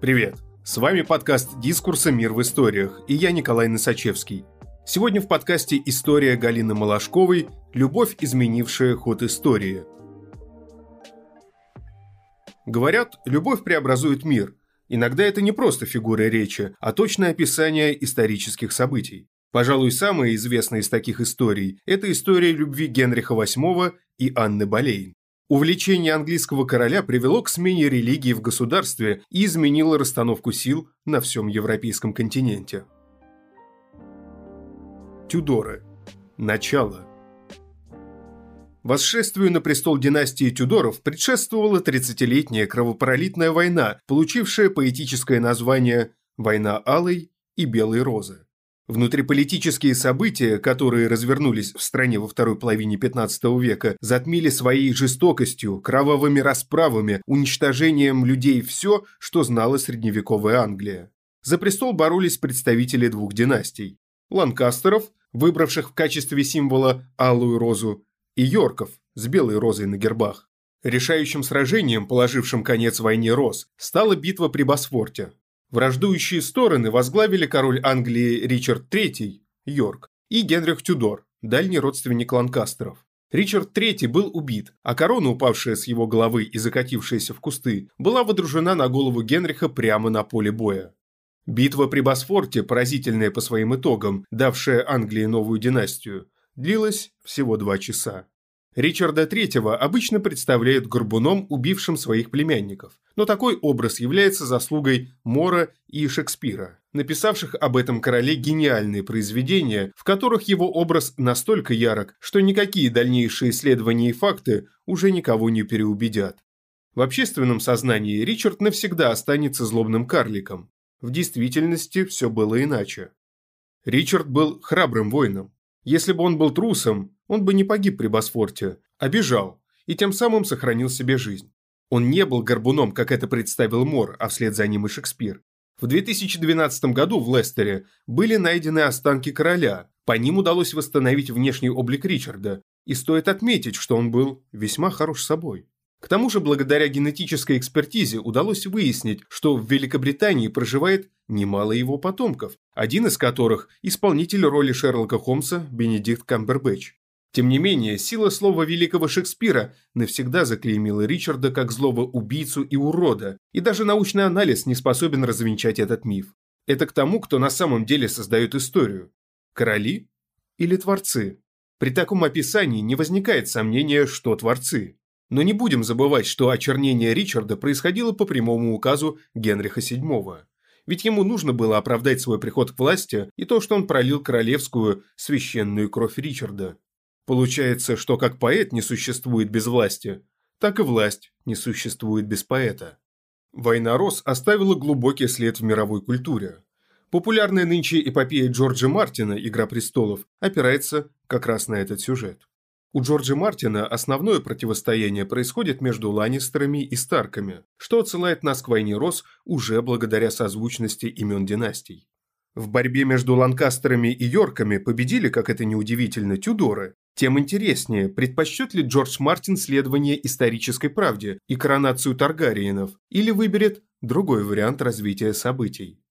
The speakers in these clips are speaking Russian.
Привет! С вами подкаст «Дискурса. Мир в историях» и я Николай Носачевский. Сегодня в подкасте история Галины Малашковой «Любовь, изменившая ход истории». Говорят, любовь преобразует мир. Иногда это не просто фигура речи, а точное описание исторических событий. Пожалуй, самая известная из таких историй – это история любви Генриха VIII и Анны Болейн. Увлечение английского короля привело к смене религии в государстве и изменило расстановку сил на всем европейском континенте. Тюдоры. Начало. Восшествию на престол династии Тюдоров предшествовала 30-летняя кровопролитная война, получившая поэтическое название «Война Алой и Белой Розы». Внутриполитические события, которые развернулись в стране во второй половине 15 века, затмили своей жестокостью, кровавыми расправами, уничтожением людей все, что знала средневековая Англия. За престол боролись представители двух династий – Ланкастеров, выбравших в качестве символа алую розу, и Йорков с белой розой на гербах. Решающим сражением, положившим конец войне роз, стала битва при Босфорте, Враждующие стороны возглавили король Англии Ричард III, Йорк, и Генрих Тюдор, дальний родственник Ланкастеров. Ричард III был убит, а корона, упавшая с его головы и закатившаяся в кусты, была водружена на голову Генриха прямо на поле боя. Битва при Босфорте, поразительная по своим итогам, давшая Англии новую династию, длилась всего два часа. Ричарда III обычно представляют горбуном, убившим своих племянников, но такой образ является заслугой Мора и Шекспира, написавших об этом короле гениальные произведения, в которых его образ настолько ярок, что никакие дальнейшие исследования и факты уже никого не переубедят. В общественном сознании Ричард навсегда останется злобным карликом. В действительности все было иначе. Ричард был храбрым воином. Если бы он был трусом, он бы не погиб при Босфорте, а бежал, и тем самым сохранил себе жизнь. Он не был горбуном, как это представил Мор, а вслед за ним и Шекспир. В 2012 году в Лестере были найдены останки короля, по ним удалось восстановить внешний облик Ричарда, и стоит отметить, что он был весьма хорош собой. К тому же, благодаря генетической экспертизе удалось выяснить, что в Великобритании проживает немало его потомков, один из которых – исполнитель роли Шерлока Холмса Бенедикт Камбербэтч. Тем не менее, сила слова великого Шекспира навсегда заклеймила Ричарда как злого убийцу и урода, и даже научный анализ не способен развенчать этот миф. Это к тому, кто на самом деле создает историю. Короли или творцы? При таком описании не возникает сомнения, что творцы. Но не будем забывать, что очернение Ричарда происходило по прямому указу Генриха VII. Ведь ему нужно было оправдать свой приход к власти и то, что он пролил королевскую священную кровь Ричарда. Получается, что как поэт не существует без власти, так и власть не существует без поэта. Война Рос оставила глубокий след в мировой культуре. Популярная нынче эпопея Джорджа Мартина «Игра престолов» опирается как раз на этот сюжет. У Джорджа Мартина основное противостояние происходит между Ланнистерами и Старками, что отсылает нас к войне Рос уже благодаря созвучности имен династий. В борьбе между Ланкастерами и Йорками победили, как это неудивительно, Тюдоры, тем интереснее, предпочтет ли Джордж Мартин следование исторической правде и коронацию Таргариенов, или выберет другой вариант развития событий.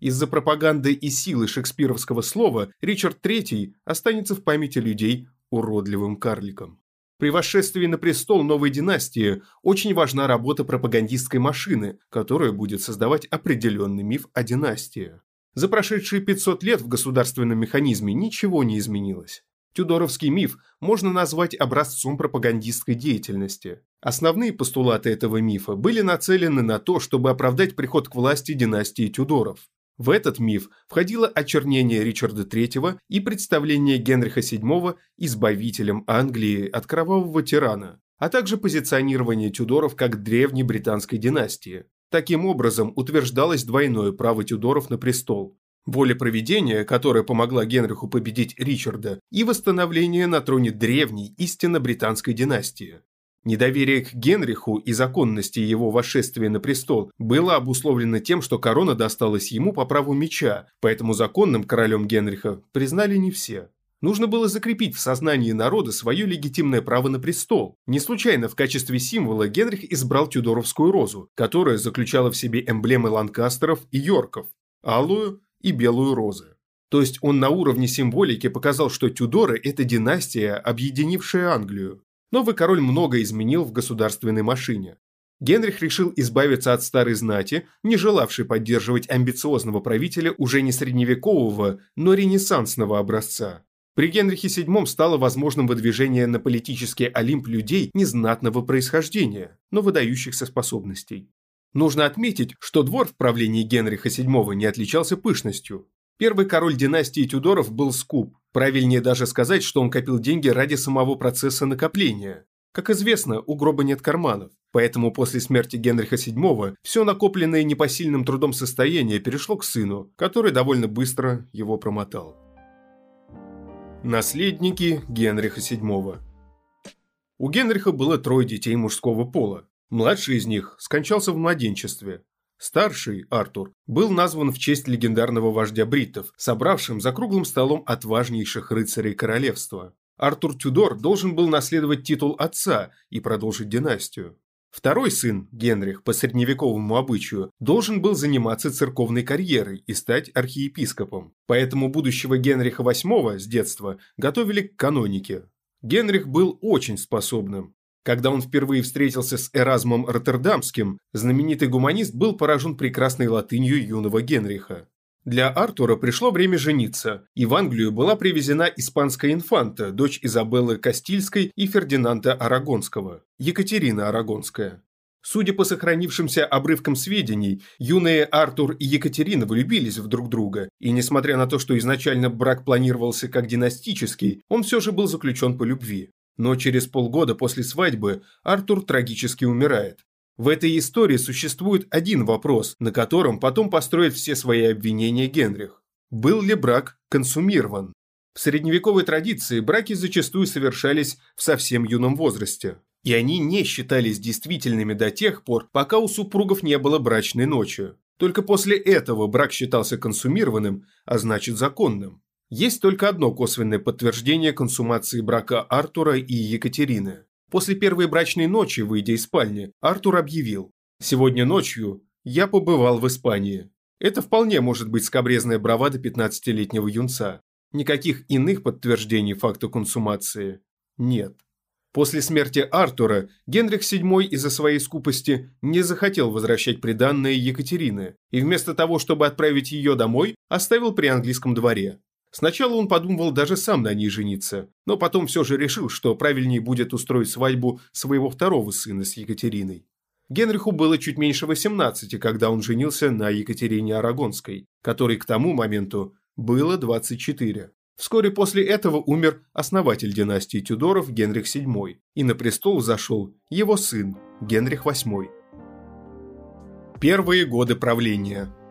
Из-за пропаганды и силы шекспировского слова Ричард III останется в памяти людей уродливым карликом. При восшествии на престол новой династии очень важна работа пропагандистской машины, которая будет создавать определенный миф о династии. За прошедшие 500 лет в государственном механизме ничего не изменилось. Тюдоровский миф можно назвать образцом пропагандистской деятельности. Основные постулаты этого мифа были нацелены на то, чтобы оправдать приход к власти династии Тюдоров. В этот миф входило очернение Ричарда III и представление Генриха VII избавителем Англии от кровавого тирана, а также позиционирование Тюдоров как древней британской династии. Таким образом, утверждалось двойное право Тюдоров на престол Воля проведения, которая помогла Генриху победить Ричарда, и восстановление на троне древней, истинно британской династии. Недоверие к Генриху и законности его восшествия на престол было обусловлено тем, что корона досталась ему по праву меча, поэтому законным королем Генриха признали не все. Нужно было закрепить в сознании народа свое легитимное право на престол. Не случайно в качестве символа Генрих избрал тюдоровскую розу, которая заключала в себе эмблемы ланкастеров и йорков – алую и белую розы. То есть он на уровне символики показал, что Тюдоры – это династия, объединившая Англию. Новый король много изменил в государственной машине. Генрих решил избавиться от старой знати, не желавшей поддерживать амбициозного правителя уже не средневекового, но ренессансного образца. При Генрихе VII стало возможным выдвижение на политический олимп людей незнатного происхождения, но выдающихся способностей. Нужно отметить, что двор в правлении Генриха VII не отличался пышностью. Первый король династии Тюдоров был скуп, правильнее даже сказать, что он копил деньги ради самого процесса накопления. Как известно, у гроба нет карманов, поэтому после смерти Генриха VII все накопленное непосильным трудом состояние перешло к сыну, который довольно быстро его промотал. Наследники Генриха VII У Генриха было трое детей мужского пола. Младший из них скончался в младенчестве. Старший, Артур, был назван в честь легендарного вождя бриттов, собравшим за круглым столом отважнейших рыцарей королевства. Артур Тюдор должен был наследовать титул отца и продолжить династию. Второй сын, Генрих, по средневековому обычаю, должен был заниматься церковной карьерой и стать архиепископом. Поэтому будущего Генриха VIII с детства готовили к канонике. Генрих был очень способным. Когда он впервые встретился с Эразмом Роттердамским, знаменитый гуманист был поражен прекрасной латынью юного Генриха. Для Артура пришло время жениться, и в Англию была привезена испанская инфанта, дочь Изабеллы Кастильской и Фердинанда Арагонского, Екатерина Арагонская. Судя по сохранившимся обрывкам сведений, юные Артур и Екатерина влюбились в друг друга, и несмотря на то, что изначально брак планировался как династический, он все же был заключен по любви. Но через полгода после свадьбы Артур трагически умирает. В этой истории существует один вопрос, на котором потом построит все свои обвинения Генрих. Был ли брак консумирован? В средневековой традиции браки зачастую совершались в совсем юном возрасте. И они не считались действительными до тех пор, пока у супругов не было брачной ночи. Только после этого брак считался консумированным, а значит законным. Есть только одно косвенное подтверждение консумации брака Артура и Екатерины. После первой брачной ночи, выйдя из спальни, Артур объявил «Сегодня ночью я побывал в Испании». Это вполне может быть скобрезная бравада 15-летнего юнца. Никаких иных подтверждений факта консумации нет. После смерти Артура Генрих VII из-за своей скупости не захотел возвращать приданное Екатерины и вместо того, чтобы отправить ее домой, оставил при английском дворе. Сначала он подумывал даже сам на ней жениться, но потом все же решил, что правильнее будет устроить свадьбу своего второго сына с Екатериной. Генриху было чуть меньше 18, когда он женился на Екатерине Арагонской, которой к тому моменту было 24. Вскоре после этого умер основатель династии Тюдоров Генрих VII, и на престол зашел его сын Генрих VIII. Первые годы правления –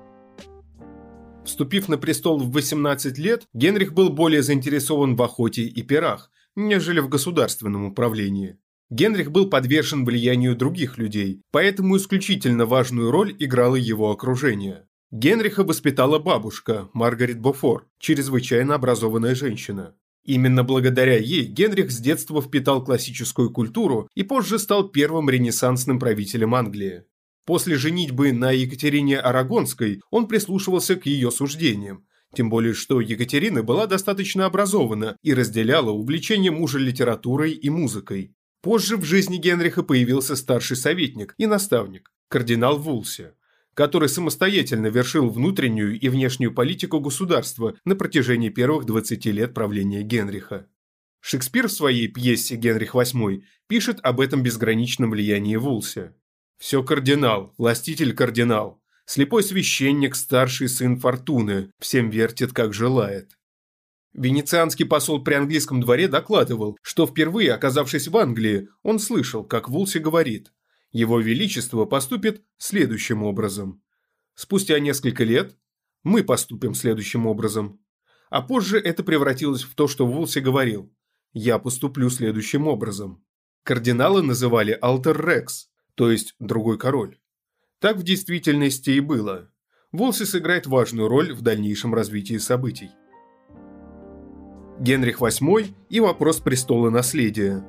Вступив на престол в 18 лет, Генрих был более заинтересован в охоте и пирах, нежели в государственном управлении. Генрих был подвержен влиянию других людей, поэтому исключительно важную роль играло его окружение. Генриха воспитала бабушка, Маргарет Бофор, чрезвычайно образованная женщина. Именно благодаря ей Генрих с детства впитал классическую культуру и позже стал первым ренессансным правителем Англии. После женитьбы на Екатерине Арагонской он прислушивался к ее суждениям, тем более что Екатерина была достаточно образована и разделяла увлечение мужа литературой и музыкой. Позже в жизни Генриха появился старший советник и наставник, кардинал Вулси, который самостоятельно вершил внутреннюю и внешнюю политику государства на протяжении первых 20 лет правления Генриха. Шекспир в своей пьесе «Генрих VIII» пишет об этом безграничном влиянии Вулси. Все кардинал, властитель кардинал. Слепой священник, старший сын Фортуны, всем вертит, как желает. Венецианский посол при английском дворе докладывал, что впервые оказавшись в Англии, он слышал, как Вулси говорит «Его Величество поступит следующим образом». Спустя несколько лет мы поступим следующим образом. А позже это превратилось в то, что Вулси говорил «Я поступлю следующим образом». Кардиналы называли «Алтер Рекс», то есть другой король. Так в действительности и было. Волси сыграет важную роль в дальнейшем развитии событий. Генрих VIII и вопрос престола наследия.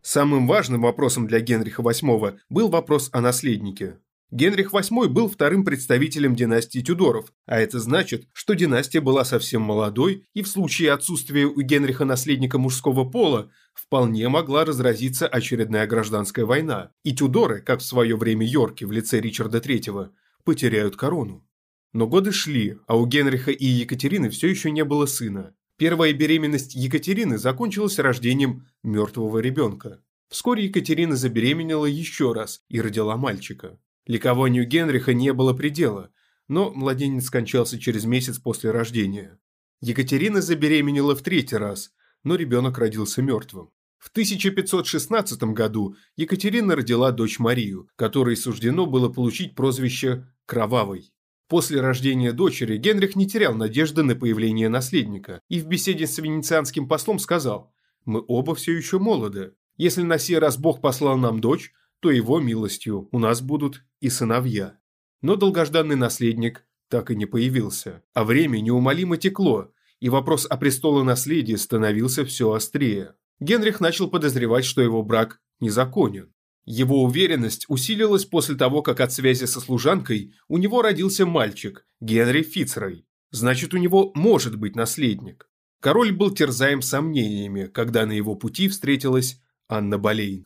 Самым важным вопросом для Генриха VIII был вопрос о наследнике. Генрих VIII был вторым представителем династии Тюдоров, а это значит, что династия была совсем молодой и в случае отсутствия у Генриха наследника мужского пола вполне могла разразиться очередная гражданская война, и Тюдоры, как в свое время Йорки в лице Ричарда III, потеряют корону. Но годы шли, а у Генриха и Екатерины все еще не было сына. Первая беременность Екатерины закончилась рождением мертвого ребенка. Вскоре Екатерина забеременела еще раз и родила мальчика. Ликованию Генриха не было предела, но младенец скончался через месяц после рождения. Екатерина забеременела в третий раз, но ребенок родился мертвым. В 1516 году Екатерина родила дочь Марию, которой суждено было получить прозвище «Кровавой». После рождения дочери Генрих не терял надежды на появление наследника и в беседе с венецианским послом сказал «Мы оба все еще молоды. Если на сей раз Бог послал нам дочь, то его милостью у нас будут и сыновья. Но долгожданный наследник так и не появился, а время неумолимо текло, и вопрос о престолонаследии становился все острее. Генрих начал подозревать, что его брак незаконен. Его уверенность усилилась после того, как от связи со служанкой у него родился мальчик, Генри Фицрой. Значит, у него может быть наследник. Король был терзаем сомнениями, когда на его пути встретилась Анна Болейн.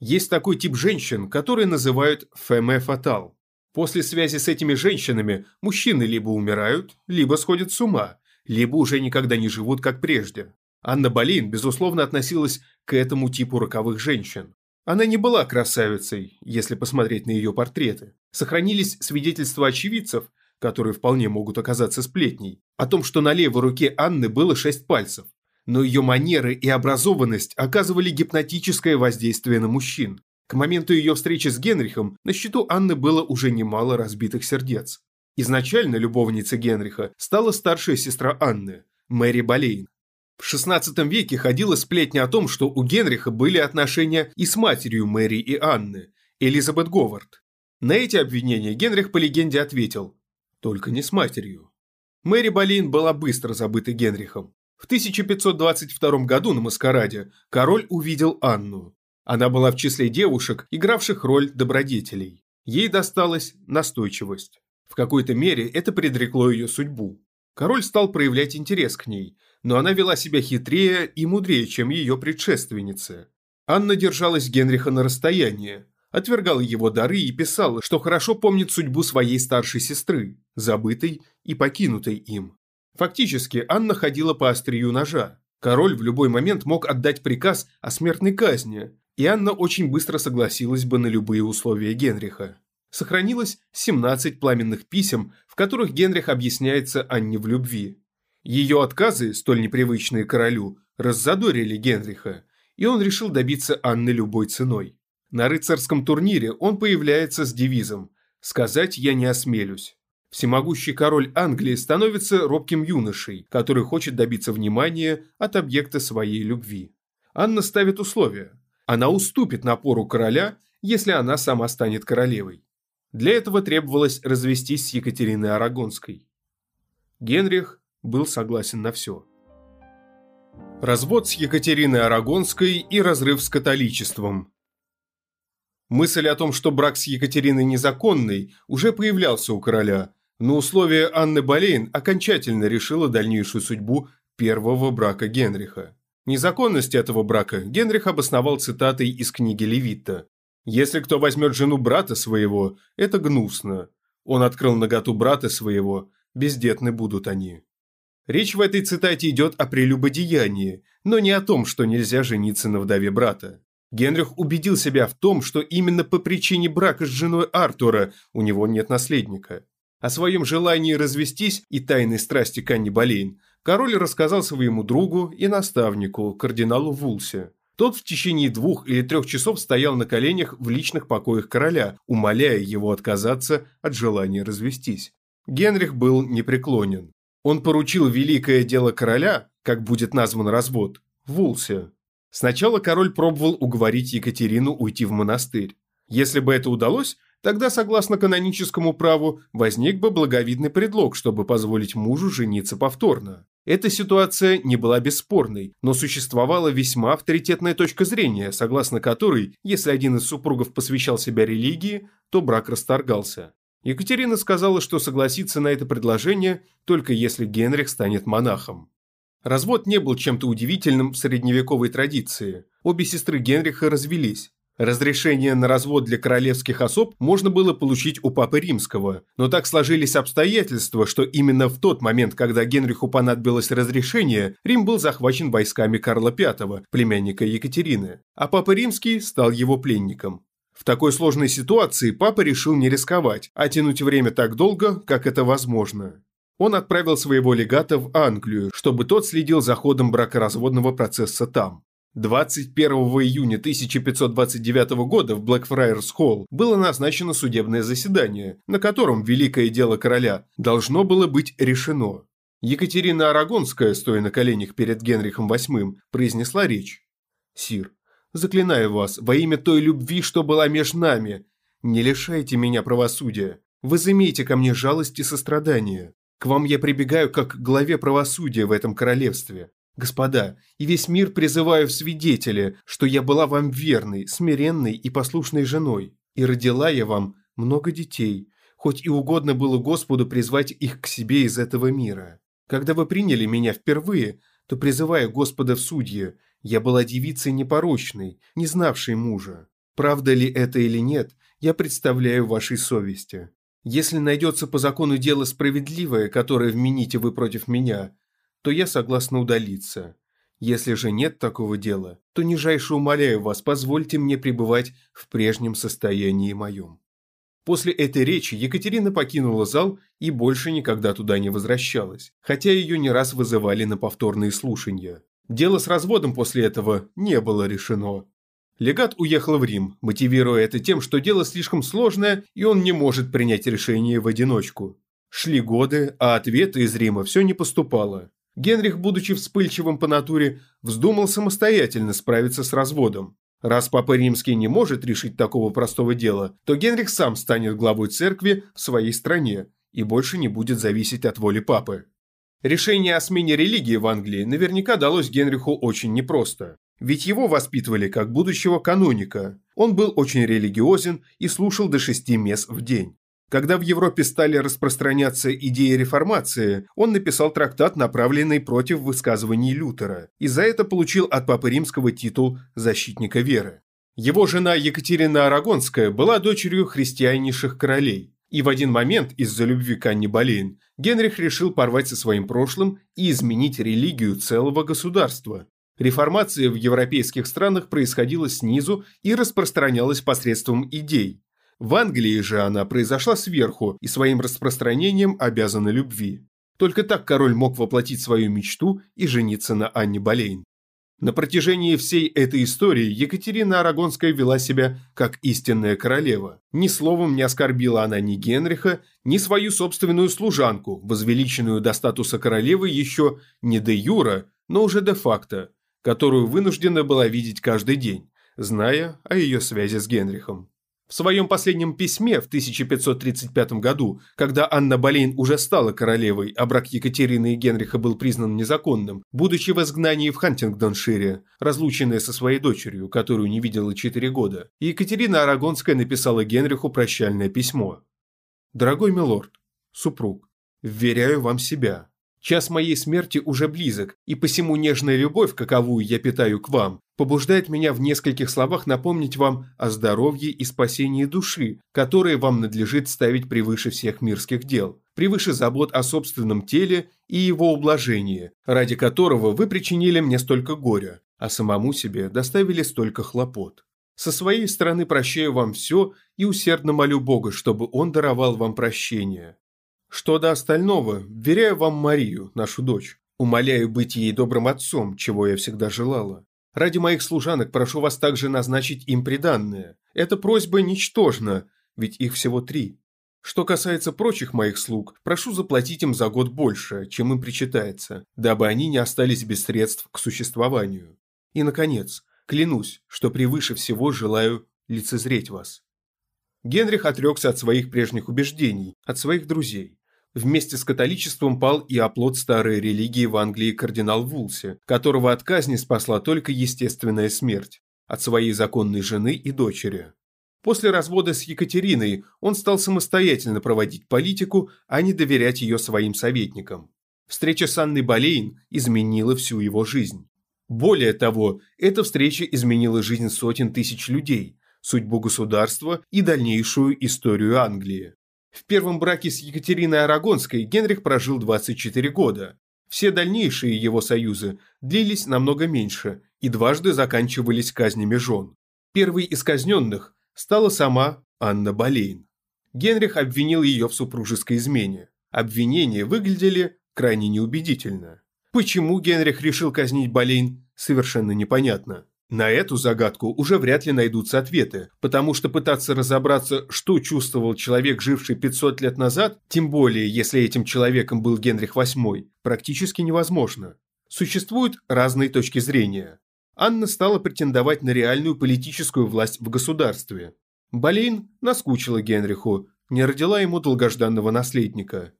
Есть такой тип женщин, которые называют «феме фатал». После связи с этими женщинами мужчины либо умирают, либо сходят с ума, либо уже никогда не живут как прежде. Анна Болейн, безусловно, относилась к этому типу роковых женщин. Она не была красавицей, если посмотреть на ее портреты. Сохранились свидетельства очевидцев, которые вполне могут оказаться сплетней, о том, что на левой руке Анны было шесть пальцев но ее манеры и образованность оказывали гипнотическое воздействие на мужчин. К моменту ее встречи с Генрихом на счету Анны было уже немало разбитых сердец. Изначально любовницей Генриха стала старшая сестра Анны, Мэри Болейн. В XVI веке ходила сплетня о том, что у Генриха были отношения и с матерью Мэри и Анны, Элизабет Говард. На эти обвинения Генрих по легенде ответил «Только не с матерью». Мэри Болейн была быстро забыта Генрихом. В 1522 году на маскараде король увидел Анну. Она была в числе девушек, игравших роль добродетелей. Ей досталась настойчивость. В какой-то мере это предрекло ее судьбу. Король стал проявлять интерес к ней, но она вела себя хитрее и мудрее, чем ее предшественницы. Анна держалась Генриха на расстоянии, отвергала его дары и писала, что хорошо помнит судьбу своей старшей сестры, забытой и покинутой им. Фактически, Анна ходила по острию ножа. Король в любой момент мог отдать приказ о смертной казни, и Анна очень быстро согласилась бы на любые условия Генриха. Сохранилось 17 пламенных писем, в которых Генрих объясняется Анне в любви. Ее отказы, столь непривычные королю, раззадорили Генриха, и он решил добиться Анны любой ценой. На рыцарском турнире он появляется с девизом «Сказать я не осмелюсь». Всемогущий король Англии становится робким юношей, который хочет добиться внимания от объекта своей любви. Анна ставит условия. Она уступит напору короля, если она сама станет королевой. Для этого требовалось развестись с Екатериной Арагонской. Генрих был согласен на все. Развод с Екатериной Арагонской и разрыв с католичеством. Мысль о том, что брак с Екатериной незаконный, уже появлялся у короля, но условие Анны Болейн окончательно решило дальнейшую судьбу первого брака Генриха. Незаконность этого брака Генрих обосновал цитатой из книги Левитта. «Если кто возьмет жену брата своего, это гнусно. Он открыл наготу брата своего, бездетны будут они». Речь в этой цитате идет о прелюбодеянии, но не о том, что нельзя жениться на вдове брата. Генрих убедил себя в том, что именно по причине брака с женой Артура у него нет наследника. О своем желании развестись и тайной страсти к Анне Болейн король рассказал своему другу и наставнику, кардиналу Вулсе. Тот в течение двух или трех часов стоял на коленях в личных покоях короля, умоляя его отказаться от желания развестись. Генрих был непреклонен. Он поручил великое дело короля, как будет назван развод, Вулсе. Сначала король пробовал уговорить Екатерину уйти в монастырь. Если бы это удалось, Тогда, согласно каноническому праву, возник бы благовидный предлог, чтобы позволить мужу жениться повторно. Эта ситуация не была бесспорной, но существовала весьма авторитетная точка зрения, согласно которой, если один из супругов посвящал себя религии, то брак расторгался. Екатерина сказала, что согласится на это предложение только если Генрих станет монахом. Развод не был чем-то удивительным в средневековой традиции. Обе сестры Генриха развелись. Разрешение на развод для королевских особ можно было получить у Папы Римского, но так сложились обстоятельства, что именно в тот момент, когда Генриху понадобилось разрешение, Рим был захвачен войсками Карла V, племянника Екатерины, а Папа Римский стал его пленником. В такой сложной ситуации папа решил не рисковать, а тянуть время так долго, как это возможно. Он отправил своего легата в Англию, чтобы тот следил за ходом бракоразводного процесса там. 21 июня 1529 года в Блэкфрайерс Холл было назначено судебное заседание, на котором великое дело короля должно было быть решено. Екатерина Арагонская, стоя на коленях перед Генрихом VIII, произнесла речь. «Сир, Заклинаю вас, во имя той любви, что была между нами, не лишайте меня правосудия. Возымейте ко мне жалость и сострадание. К вам я прибегаю как к главе правосудия в этом королевстве. Господа, и весь мир призываю в свидетели, что я была вам верной, смиренной и послушной женой. И родила я вам много детей, хоть и угодно было Господу призвать их к себе из этого мира. Когда вы приняли меня впервые, то призывая Господа в судье, я была девицей непорочной, не знавшей мужа. Правда ли это или нет, я представляю вашей совести. Если найдется по закону дело справедливое, которое вмените вы против меня, то я согласна удалиться. Если же нет такого дела, то нижайше умоляю вас, позвольте мне пребывать в прежнем состоянии моем». После этой речи Екатерина покинула зал и больше никогда туда не возвращалась, хотя ее не раз вызывали на повторные слушания. Дело с разводом после этого не было решено. Легат уехал в Рим, мотивируя это тем, что дело слишком сложное и он не может принять решение в одиночку. Шли годы, а ответа из Рима все не поступало. Генрих, будучи вспыльчивым по натуре, вздумал самостоятельно справиться с разводом. Раз Папа Римский не может решить такого простого дела, то Генрих сам станет главой церкви в своей стране и больше не будет зависеть от воли Папы. Решение о смене религии в Англии наверняка далось Генриху очень непросто. Ведь его воспитывали как будущего каноника. Он был очень религиозен и слушал до шести мес в день. Когда в Европе стали распространяться идеи реформации, он написал трактат, направленный против высказываний Лютера, и за это получил от Папы Римского титул «защитника веры». Его жена Екатерина Арагонская была дочерью христианнейших королей. И в один момент, из-за любви к Анне Болейн, Генрих решил порвать со своим прошлым и изменить религию целого государства. Реформация в европейских странах происходила снизу и распространялась посредством идей. В Англии же она произошла сверху и своим распространением обязана любви. Только так король мог воплотить свою мечту и жениться на Анне Болейн. На протяжении всей этой истории Екатерина Арагонская вела себя как истинная королева. Ни словом не оскорбила она ни Генриха, ни свою собственную служанку, возвеличенную до статуса королевы еще не де юра, но уже де факто, которую вынуждена была видеть каждый день, зная о ее связи с Генрихом. В своем последнем письме в 1535 году, когда Анна Болейн уже стала королевой, а брак Екатерины и Генриха был признан незаконным, будучи в изгнании в Хантингдоншире, разлученная со своей дочерью, которую не видела четыре года, Екатерина Арагонская написала Генриху прощальное письмо. «Дорогой милорд, супруг, вверяю вам себя, Час моей смерти уже близок, и посему нежная любовь, каковую я питаю к вам, побуждает меня в нескольких словах напомнить вам о здоровье и спасении души, которые вам надлежит ставить превыше всех мирских дел, превыше забот о собственном теле и его ублажении, ради которого вы причинили мне столько горя, а самому себе доставили столько хлопот. Со своей стороны прощаю вам все и усердно молю Бога, чтобы Он даровал вам прощение. Что до остального, веряю вам Марию, нашу дочь. Умоляю быть ей добрым отцом, чего я всегда желала. Ради моих служанок прошу вас также назначить им приданное. Эта просьба ничтожна, ведь их всего три. Что касается прочих моих слуг, прошу заплатить им за год больше, чем им причитается, дабы они не остались без средств к существованию. И, наконец, клянусь, что превыше всего желаю лицезреть вас. Генрих отрекся от своих прежних убеждений, от своих друзей. Вместе с католичеством пал и оплот старой религии в Англии кардинал Вулси, которого от казни спасла только естественная смерть от своей законной жены и дочери. После развода с Екатериной он стал самостоятельно проводить политику, а не доверять ее своим советникам. Встреча с Анной Болейн изменила всю его жизнь. Более того, эта встреча изменила жизнь сотен тысяч людей, судьбу государства и дальнейшую историю Англии. В первом браке с Екатериной Арагонской Генрих прожил 24 года. Все дальнейшие его союзы длились намного меньше и дважды заканчивались казнями жен. Первой из казненных стала сама Анна Болейн. Генрих обвинил ее в супружеской измене. Обвинения выглядели крайне неубедительно. Почему Генрих решил казнить Болейн, совершенно непонятно. На эту загадку уже вряд ли найдутся ответы, потому что пытаться разобраться, что чувствовал человек, живший 500 лет назад, тем более, если этим человеком был Генрих VIII, практически невозможно. Существуют разные точки зрения. Анна стала претендовать на реальную политическую власть в государстве. Болейн наскучила Генриху, не родила ему долгожданного наследника.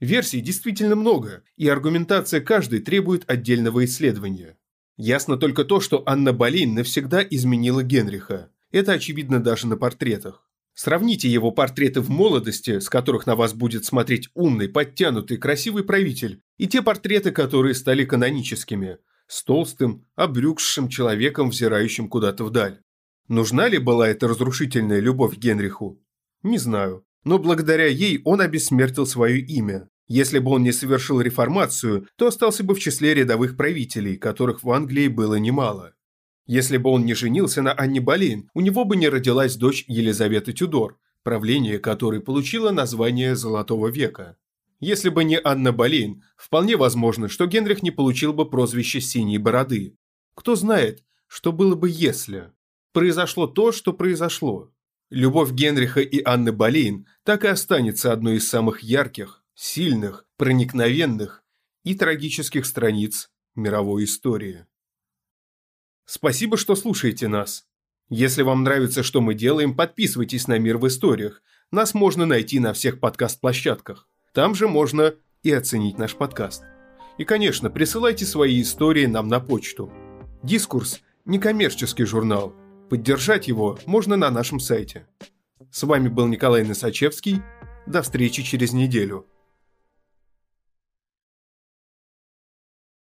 Версий действительно много, и аргументация каждой требует отдельного исследования. Ясно только то, что Анна Болейн навсегда изменила Генриха. Это очевидно даже на портретах. Сравните его портреты в молодости, с которых на вас будет смотреть умный, подтянутый, красивый правитель, и те портреты, которые стали каноническими, с толстым, обрюкшим человеком, взирающим куда-то вдаль. Нужна ли была эта разрушительная любовь Генриху? Не знаю, но благодаря ей он обессмертил свое имя. Если бы он не совершил реформацию, то остался бы в числе рядовых правителей, которых в Англии было немало. Если бы он не женился на Анне Болейн, у него бы не родилась дочь Елизаветы Тюдор, правление которой получило название «Золотого века». Если бы не Анна Болейн, вполне возможно, что Генрих не получил бы прозвище «Синей бороды». Кто знает, что было бы если. Произошло то, что произошло. Любовь Генриха и Анны Болейн так и останется одной из самых ярких, сильных, проникновенных и трагических страниц мировой истории. Спасибо, что слушаете нас. Если вам нравится, что мы делаем, подписывайтесь на «Мир в историях». Нас можно найти на всех подкаст-площадках. Там же можно и оценить наш подкаст. И, конечно, присылайте свои истории нам на почту. «Дискурс» – некоммерческий журнал. Поддержать его можно на нашем сайте. С вами был Николай Носачевский. До встречи через неделю.